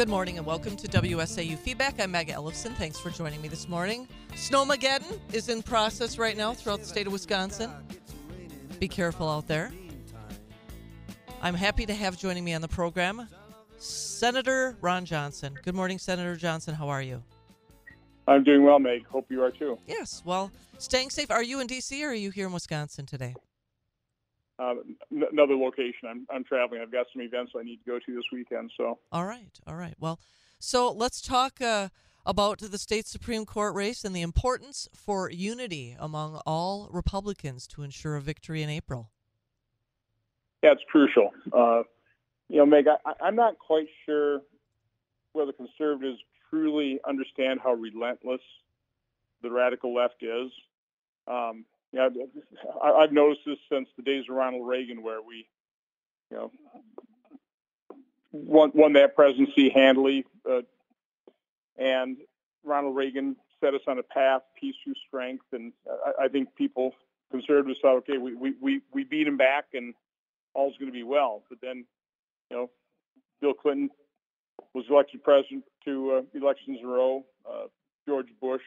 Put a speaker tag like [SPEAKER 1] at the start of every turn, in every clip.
[SPEAKER 1] Good morning and welcome to WSAU Feedback. I'm Meg Ellefson. Thanks for joining me this morning. Snowmageddon is in process right now throughout the state of Wisconsin. Be careful out there. I'm happy to have joining me on the program Senator Ron Johnson. Good morning, Senator Johnson. How are you?
[SPEAKER 2] I'm doing well, Meg. Hope you are too.
[SPEAKER 1] Yes. Well, staying safe. Are you in D.C. or are you here in Wisconsin today?
[SPEAKER 2] Uh, n- another location. I'm, I'm traveling. I've got some events I need to go to this weekend. So.
[SPEAKER 1] All right. All right. Well, so let's talk uh, about the state Supreme Court race and the importance for unity among all Republicans to ensure a victory in April.
[SPEAKER 2] Yeah, it's crucial. Uh, you know, Meg, I, I'm not quite sure whether conservatives truly understand how relentless the radical left is. Um, yeah, I've noticed this since the days of Ronald Reagan, where we, you know, won, won that presidency handily, uh, and Ronald Reagan set us on a path, peace through strength, and I, I think people, conservatives, thought, okay, we, we, we, we beat him back, and all's going to be well. But then, you know, Bill Clinton was elected president two uh, elections in a row. Uh, George Bush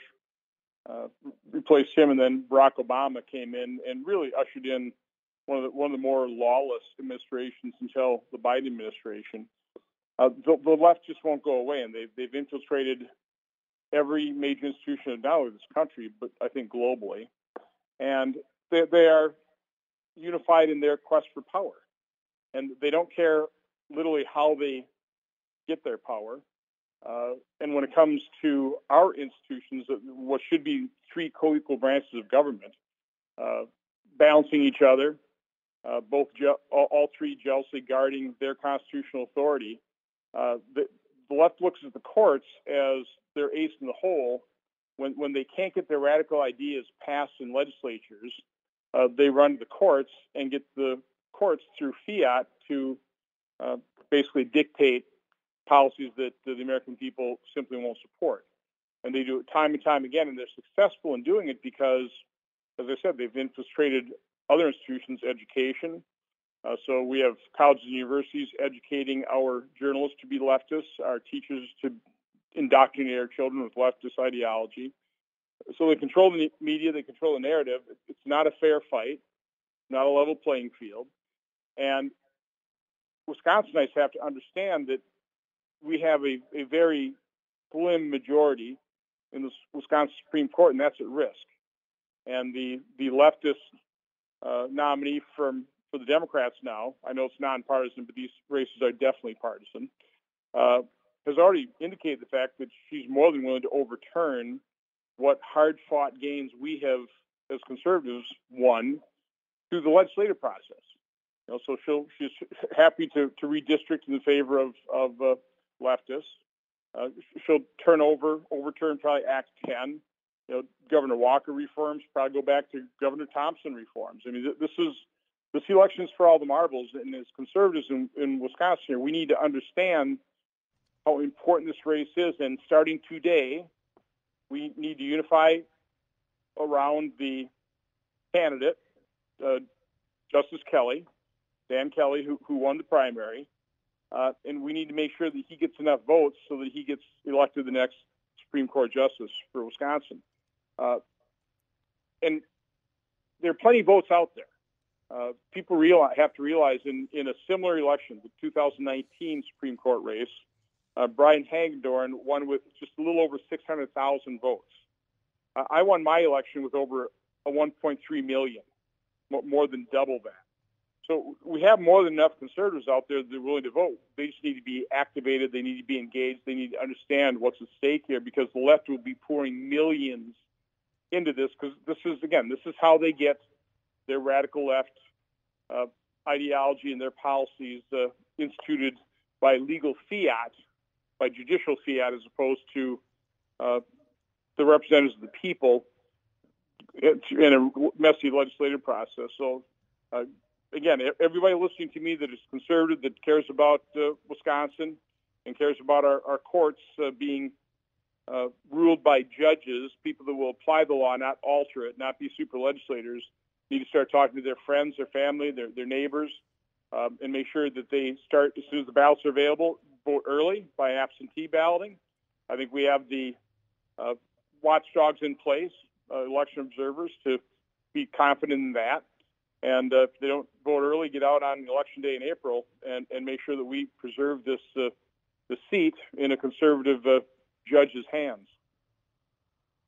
[SPEAKER 2] uh, replaced him, and then Barack Obama came in and really ushered in one of the one of the more lawless administrations until the Biden administration. Uh, the, the, left just won't go away, and they've they've infiltrated every major institution not only this country, but I think globally, and they, they are unified in their quest for power, and they don't care literally how they get their power. Uh, and when it comes to our institutions, uh, what should be three co-equal branches of government, uh, balancing each other, uh, both je- all, three jealously guarding their constitutional authority. Uh, the, the, left looks at the courts as their ace in the hole. When, when they can't get their radical ideas passed in legislatures, uh, they run to the courts and get the courts through fiat to basically dictate policies that, the American people simply won't support. And they do it time and time again, and they're successful in doing it because, as I said, they've infiltrated other institutions' education. Uh, so we have colleges and universities educating our journalists to be leftists, our teachers to indoctrinate our children with leftist ideology. So they control the media, they control the narrative. It's not a fair fight, not a level playing field. And Wisconsinites have to understand that we have a, a very slim majority in the Wisconsin Supreme Court, and that's at risk. And the the leftist uh, nominee from for the Democrats now, I know it's nonpartisan, but these races are definitely partisan, uh, has already indicated the fact that she's more than willing to overturn what hard-fought gains we have as conservatives won through the legislative process. You know, so she'll, she's happy to, to redistrict in favor of, of uh, leftists. Uh, she'll turn over, overturn probably Act 10. You know, Governor Walker reforms, probably go back to Governor Thompson reforms. I mean, this is this election's for all the marbles, and as conservatives in, in Wisconsin, we need to understand how important this race is. And starting today, we need to unify around the candidate, uh, Justice Kelly, Dan Kelly, who, who won the primary. Uh, and we need to make sure that he gets enough votes so that he gets elected the next Supreme Court justice for Wisconsin. Uh, and there are plenty of votes out there. Uh, people realize, have to realize in, in a similar election, the 2019 Supreme Court race, uh, Brian Hagedorn won with just a little over 600,000 votes. I won my election with over a 1.3 million, more than double that. So we have more than enough conservatives out there that are willing to vote. They just need to be activated. They need to be engaged. They need to understand what's at stake here because the left will be pouring millions into this because this is, again, this is how they get their radical left uh, ideology and their policies uh, instituted by legal fiat, by judicial fiat, as opposed to uh, the representatives of the people in a messy legislative process. So uh, again, everybody listening to me that is conservative, that cares about uh, Wisconsin and cares about our, our courts uh, being uh, ruled by judges, people that will apply the law, not alter it, not be super legislators, need to start talking to their friends, their family, their, their neighbors, um, and make sure that they start as soon as the ballots are available, vote early by absentee balloting. I think we have the uh, watchdogs in place, uh, election observers, to be confident in that. And uh, if they don't vote early, get out on election day in April and, and make sure that we preserve this uh, the seat in a conservative uh, judge's hands.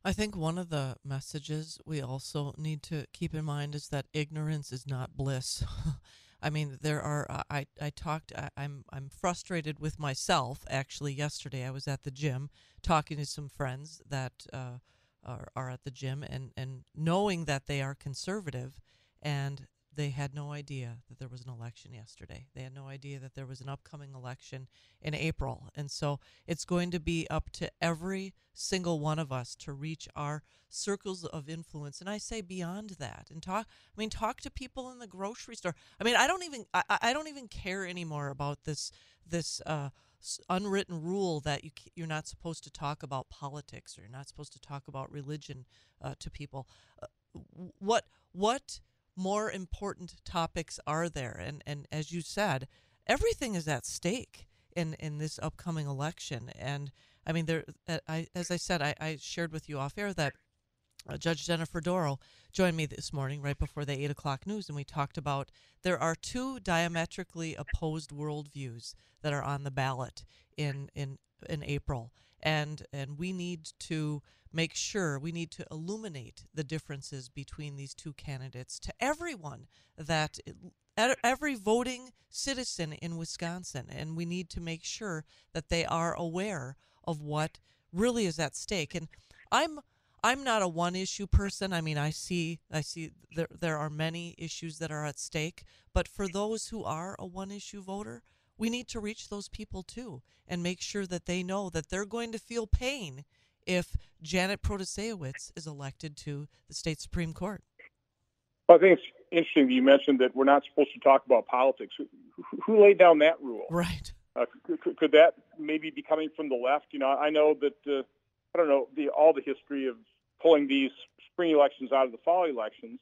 [SPEAKER 1] I think one of the messages we also need to keep in mind is that ignorance is not bliss. I mean, there are. I I talked. I, I'm I'm frustrated with myself. Actually, yesterday I was at the gym talking to some friends that uh, are are at the gym, and and knowing that they are conservative, and they had no idea that there was an election yesterday. They had no idea that there was an upcoming election in April. And so it's going to be up to every single one of us to reach our circles of influence. And I say beyond that and talk, I mean, talk to people in the grocery store. I mean, I don't even, I, I don't even care anymore about this, this, uh, unwritten rule that you you're not supposed to talk about politics or you're not supposed to talk about religion uh, to people. Uh, what what more important topics are there? And and as you said, everything is at stake in in this upcoming election. And I mean, there, uh, I as I said, I, I shared with you off air that. Uh, Judge Jennifer Dorow joined me this morning right before the 8 o'clock news, and we talked about there are two diametrically opposed worldviews that are on the ballot in, in, in April. And, and we need to make sure we need to illuminate the differences between these two candidates to everyone that every voting citizen in Wisconsin. And we need to make sure that they are aware of what really is at stake. And I'm I'm not a one issue person. I mean, I see I see there there are many issues that are at stake, but for those who are a one issue voter, we need to reach those people too and make sure that they know that they're going to feel pain if Janet Protasiewicz is elected to the state Supreme Court.
[SPEAKER 2] Well, I think it's interesting that you mentioned that we're not supposed to talk about politics. Who, who laid down that rule?
[SPEAKER 1] Right.
[SPEAKER 2] Uh, could, could, that maybe be coming from the left? You know, I know that uh, I don't know the all the history of pulling these spring elections out of the fall elections,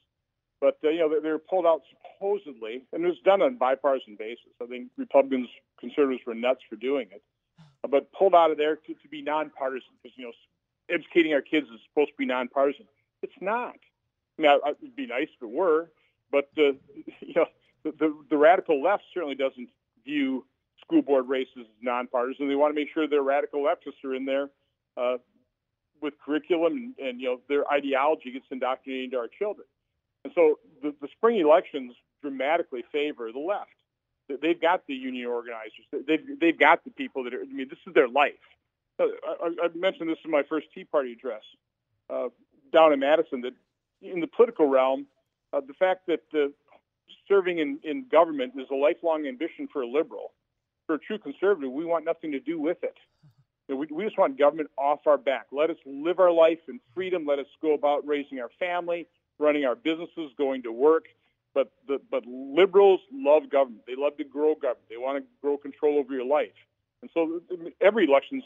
[SPEAKER 2] but uh, you know they were pulled out supposedly, and it was done on a bipartisan basis. I think Republicans, conservatives were nuts for doing it, but pulled out of there to, to be nonpartisan because you know educating our kids is supposed to be nonpartisan. It's not. I mean, I, it'd be nice if it were, but uh, you know, the, the, the radical left certainly doesn't view school board races as nonpartisan. They want to make sure their radical leftists are in there uh, with curriculum and, and, you know their ideology gets indoctrinated into our children. And so the, the spring elections dramatically favor the left. They've got the union organizers. They've they've got the people that are. I mean, this is their life. I, I mentioned this in my first Tea Party address uh, down in Madison that in the political realm, uh, the fact that uh, serving in, in government is a lifelong ambition for a liberal. For a true conservative, we want nothing to do with it. You know, we, we just want government off our back. Let us live our life in freedom. Let us go about raising our family, running our businesses, going to work. But the, but liberals love government. They love to grow government. They want to grow control over your life. And so every election's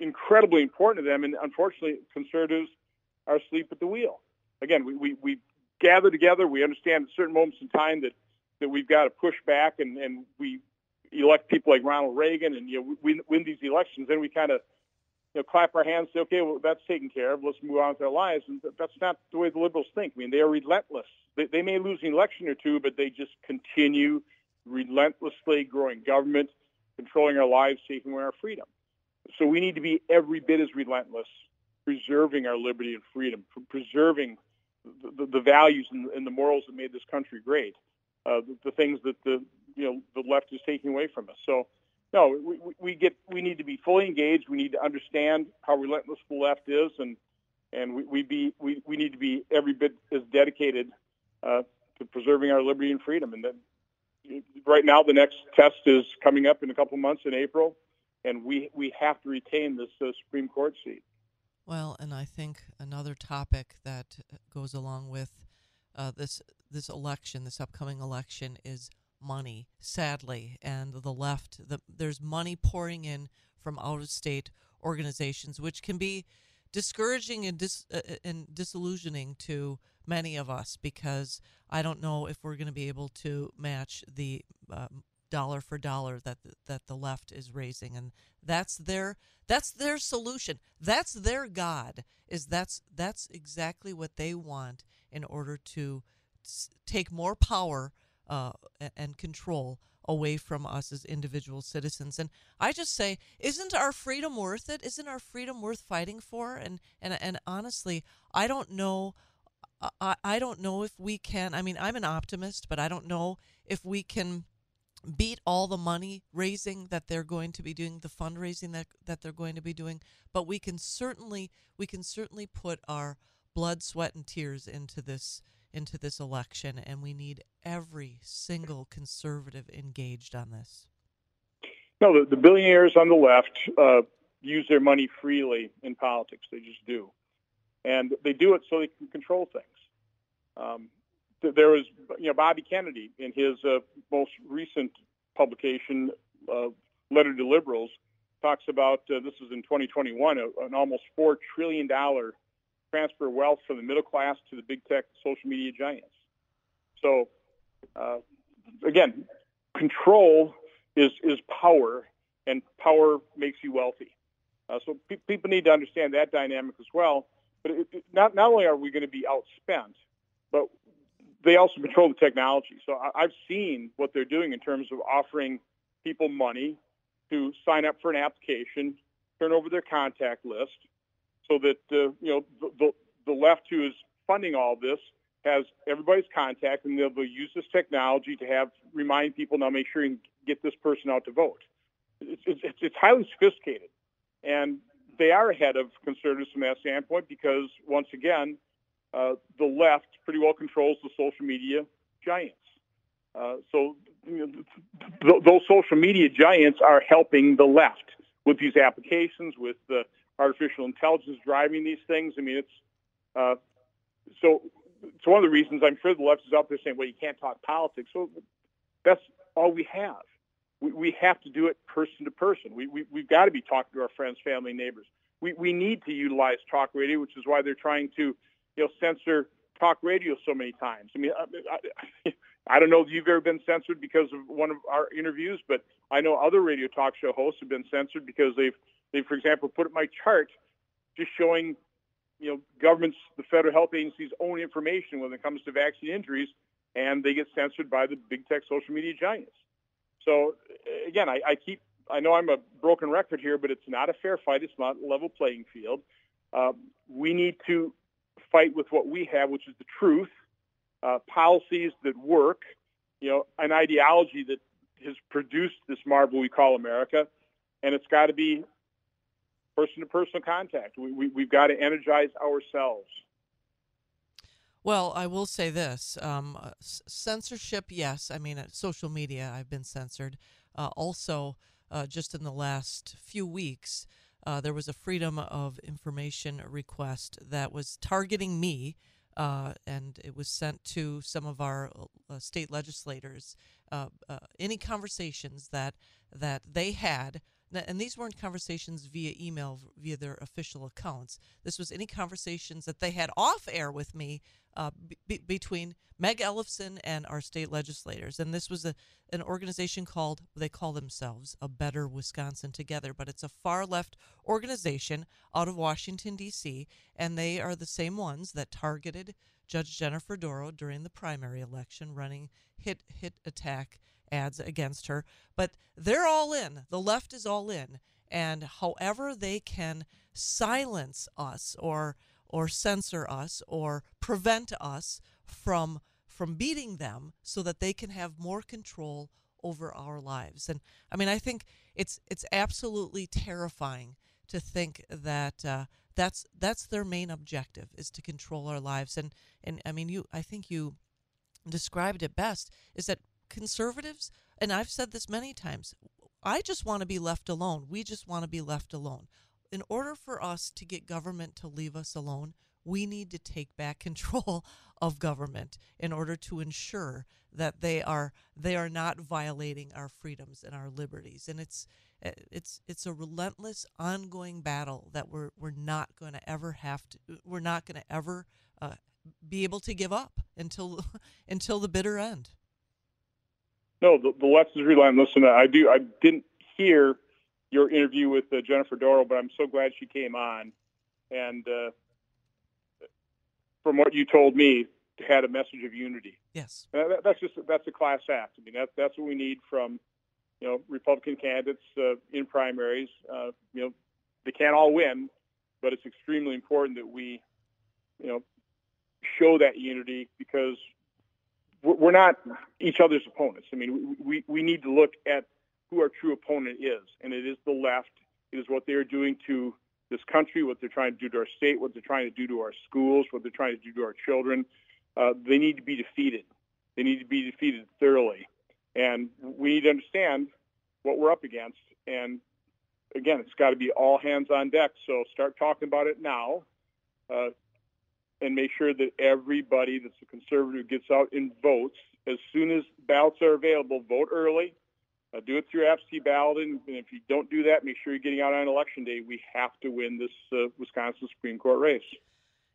[SPEAKER 2] incredibly important to them. And unfortunately, conservatives are asleep at the wheel. Again, we, we, we gather together. We understand at certain moments in time that, that we've got to push back and, and we elect people like Ronald Reagan and you know, we win these elections. Then we kind of you know, clap our hands, say, okay, well, that's taken care of. Let's move on with our lives. And that's not the way the liberals think. I mean, they are relentless. They, they may lose an election or two, but they just continue relentlessly growing government, controlling our lives, taking away our freedom. So we need to be every bit as relentless, preserving our liberty and freedom, preserving the, the, values and, and, the morals that made this country great, uh, the, the, things that the you know the left is taking away from us. So, no, we, we get we need to be fully engaged. We need to understand how relentless the left is, and and we, we be we, we need to be every bit as dedicated uh, to preserving our liberty and freedom. And then, right now, the next test is coming up in a couple months in April and we we have to retain this uh, Supreme Court seat.
[SPEAKER 1] Well, and I think another topic that goes along with uh, this this election, this upcoming election, is money. Sadly, and the left, the, there's money pouring in from out of state organizations, which can be discouraging and dis, uh, uh and disillusioning to many of us because I don't know if we're going to be able to match the uh, dollar for dollar that the, that the left is raising and that's their that's their solution that's their god is that's that's exactly what they want in order to take more power uh, and control away from us as individual citizens. And I just say, isn't our freedom worth it? Isn't our freedom worth fighting for? And and and honestly, I don't know. I, I don't know if we can. I mean, I'm an optimist, but I don't know if we can beat all the money raising that they're going to be doing, the fundraising that that they're going to be doing. But we can certainly we can certainly put our blood, sweat, and tears into this into this election, and we need every single conservative engaged on this.
[SPEAKER 2] No, the, the billionaires on the left uh, use their money freely in politics. They just do, and they do it so they can control things. Um, there was, you know, Bobby Kennedy in his uh, most recent publication, uh, Letter to Liberals, talks about uh, this was in 2021, an almost four trillion dollar transfer wealth from the middle class to the big tech social media giants. So, uh, again, control is is power, and power makes you wealthy. Uh, so pe- people need to understand that dynamic as well. But it, it, not not only are we going to be outspent, but they also control the technology. So I, I've seen what they're doing in terms of offering people money to sign up for an application, turn over their contact list, so that uh, you know the, the, the left who is funding all this has everybody's contact, and they'll, they'll use this technology to have remind people now make sure you get this person out to vote. It's, it's, it's highly sophisticated, and they are ahead of conservatives from that standpoint because once again, uh, the left pretty well controls the social media giants. Uh, so you know, th- those social media giants are helping the left with these applications, with the artificial intelligence driving these things. I mean, it's uh, so. It's one of the reasons I'm sure the left is out there saying, "Well, you can't talk politics." So that's all we have. We, we have to do it person to person. We, we we've got to be talking to our friends, family, neighbors. We we need to utilize talk radio, which is why they're trying to, know, censor talk radio so many times. I mean, I, I, I don't know if you've ever been censored because of one of our interviews, but I know other radio talk show hosts have been censored because they've they, for example, put up my chart just showing, you know, governments, the federal health agencies' own information when it comes to vaccine injuries, and they get censored by the big tech social media giants. So again, I, I keep, I know I'm a broken record here, but it's not a fair fight. It's not a level playing field. Uh, we need to fight with what we have, which is the truth, uh, policies that work, you know, an ideology that has produced this marvel we call America, and it's got to be person to person contact. We, we, we've got to energize ourselves.
[SPEAKER 1] Well, I will say this um, uh, censorship, yes. I mean, social media, I've been censored. Uh, also, uh, just in the last few weeks, uh, there was a Freedom of Information request that was targeting me, uh, and it was sent to some of our uh, state legislators. any conversations that that they had and these weren't conversations via email via their official accounts. This was any conversations that they had off air with me uh, b- between Meg Ellefson and our state legislators. And this was a an organization called they call themselves a Better Wisconsin Together, but it's a far left organization out of Washington D.C. and they are the same ones that targeted Judge Jennifer Dorow during the primary election, running hit hit attack ads against her. But they're all in. The left is all in. And however they can silence us or or censor us or prevent us from from beating them so that they can have more control over our lives. And I mean, I think it's it's absolutely terrifying to think that uh, that's that's their main objective is to control our lives. And and I mean, you I think you described it best is that conservatives, and I've said this many times, I just want to be left alone. We just want to be left alone. In order for us to get government to leave us alone, we need to take back control of government in order to ensure that they are they are not violating our freedoms and our liberties and it's it's it's a relentless ongoing battle that we're we're not going to ever have to we're not going to ever uh, be able to give up until until the bitter end
[SPEAKER 2] No, the, the lessons rely on listen. I do. I didn't hear your interview with uh, Jennifer Dorow, but I'm so glad she came on. And uh, from what you told me, had a message of unity.
[SPEAKER 1] Yes,
[SPEAKER 2] that, that's just that's a class act. I mean, that's that's what we need from you know Republican candidates uh, in primaries. Uh, you know, they can't all win, but it's extremely important that we you know show that unity because we're not each other's opponents. I mean, we, we need to look at who our true opponent is, and it is the left. It is what they are doing to this country, what they're trying to do to our state, what they're trying to do to our schools, what they're trying to do to our children. Uh, they need to be defeated. They need to be defeated thoroughly. And we need to understand what we're up against. And again, it's got to be all hands on deck. So start talking about it now. Uh, and make sure that everybody that's a conservative gets out and votes as soon as ballots are available. Vote early. Uh, do it through absentee ballot, and, and, if you don't do that, make sure you're getting out on election day. We have to win this uh, Wisconsin Supreme Court race.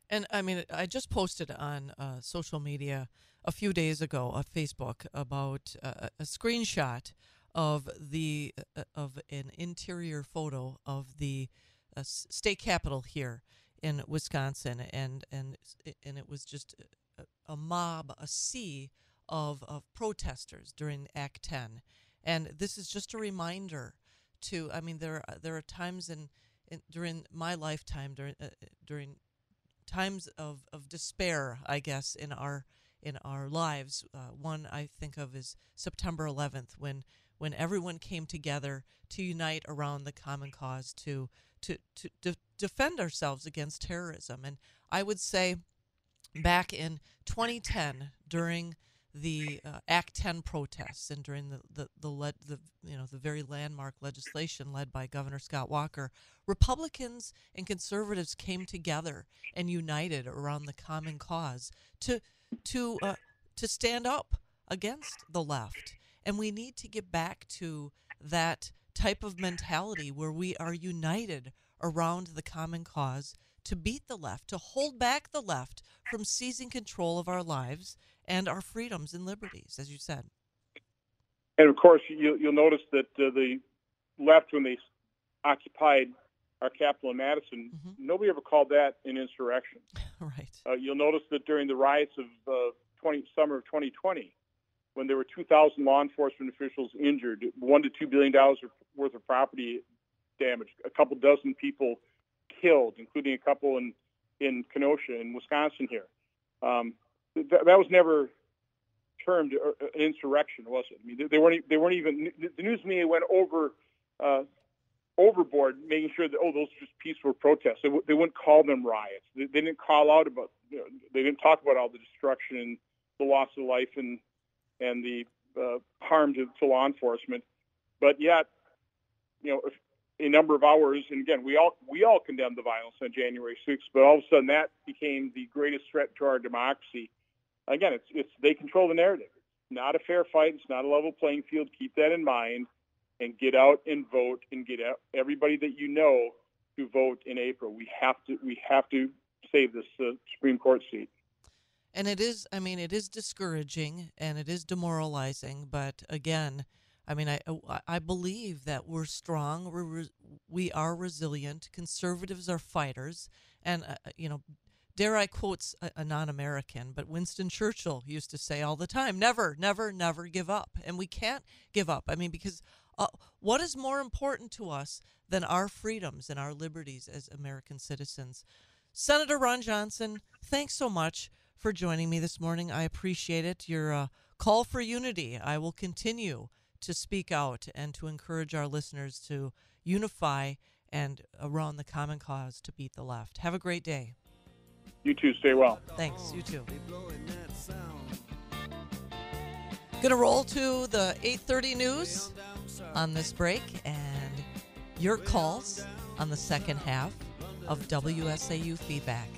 [SPEAKER 1] And I mean, I just posted on uh, social media a few days ago on Facebook about uh, a screenshot of the uh, of an interior photo of the uh, state capitol here in Wisconsin, and and and it was just a, a mob, a sea of of protesters during Act Ten, and this is just a reminder to. I mean, there are, there are times in, in during my lifetime during uh, during times of, of despair, I guess, in our in our lives. Uh, one I think of is September 11th, when when everyone came together to unite around the common cause to to to, to defend ourselves against terrorism. And I would say back in 2010 during the uh, Act 10 protests and during the the the, le- the you know the very landmark legislation led by Governor Scott Walker, Republicans and conservatives came together and united around the common cause to to uh, to stand up against the left. And we need to get back to that type of mentality where we are united around the common cause to beat the left, to hold back the left from seizing control of our lives and our freedoms and liberties, as you said.
[SPEAKER 2] And of course, you, will notice that uh, the left, when they occupied our capital in Madison, mm-hmm. nobody ever called that an insurrection.
[SPEAKER 1] right.
[SPEAKER 2] Uh, you'll notice that during the riots of uh, 20, summer of 2020, when there were 2,000 law enforcement officials injured, one to two billion dollars worth of property damage, a couple dozen people killed, including a couple in in Kenosha, in Wisconsin. Here, um, th- that was never termed an insurrection, was it? I mean, they weren't they weren't even the news media went over uh, overboard, making sure that oh, those are just peaceful protests. They, w- they wouldn't call them riots. They, they didn't call out about you know, they didn't talk about all the destruction and the loss of life and and the uh, harm to, to law enforcement. But yet, you know, a number of hours, and again, we all we all condemned the violence on January 6th, but all of a sudden that became the greatest threat to our democracy. Again, it's it's they control the narrative. It's not a fair fight. It's not a level playing field. Keep that in mind, and get out and vote, and get out everybody that you know to vote in April. We have to we have to save this uh, Supreme Court seat.
[SPEAKER 1] And it is, I mean, it is discouraging and it is demoralizing, but again I mean, I I believe that we're strong. We're we are resilient. Conservatives are fighters, and uh, uh, you know, dare I quote a, a, non-American, but Winston Churchill used to say all the time, "Never, never, never give up." And we can't give up. I mean, because uh, what is more important to us than our freedoms and our liberties as American citizens? Senator Ron Johnson, thanks so much for joining me this morning. I appreciate it. Your uh, call for unity. I will continue to speak out and to encourage our listeners to unify and around the common cause to beat the left. Have a great day.
[SPEAKER 2] You too. Stay well.
[SPEAKER 1] Thanks. You too. Gonna roll to the 8:30 news on this break and your calls on the second half of WSAU feedback.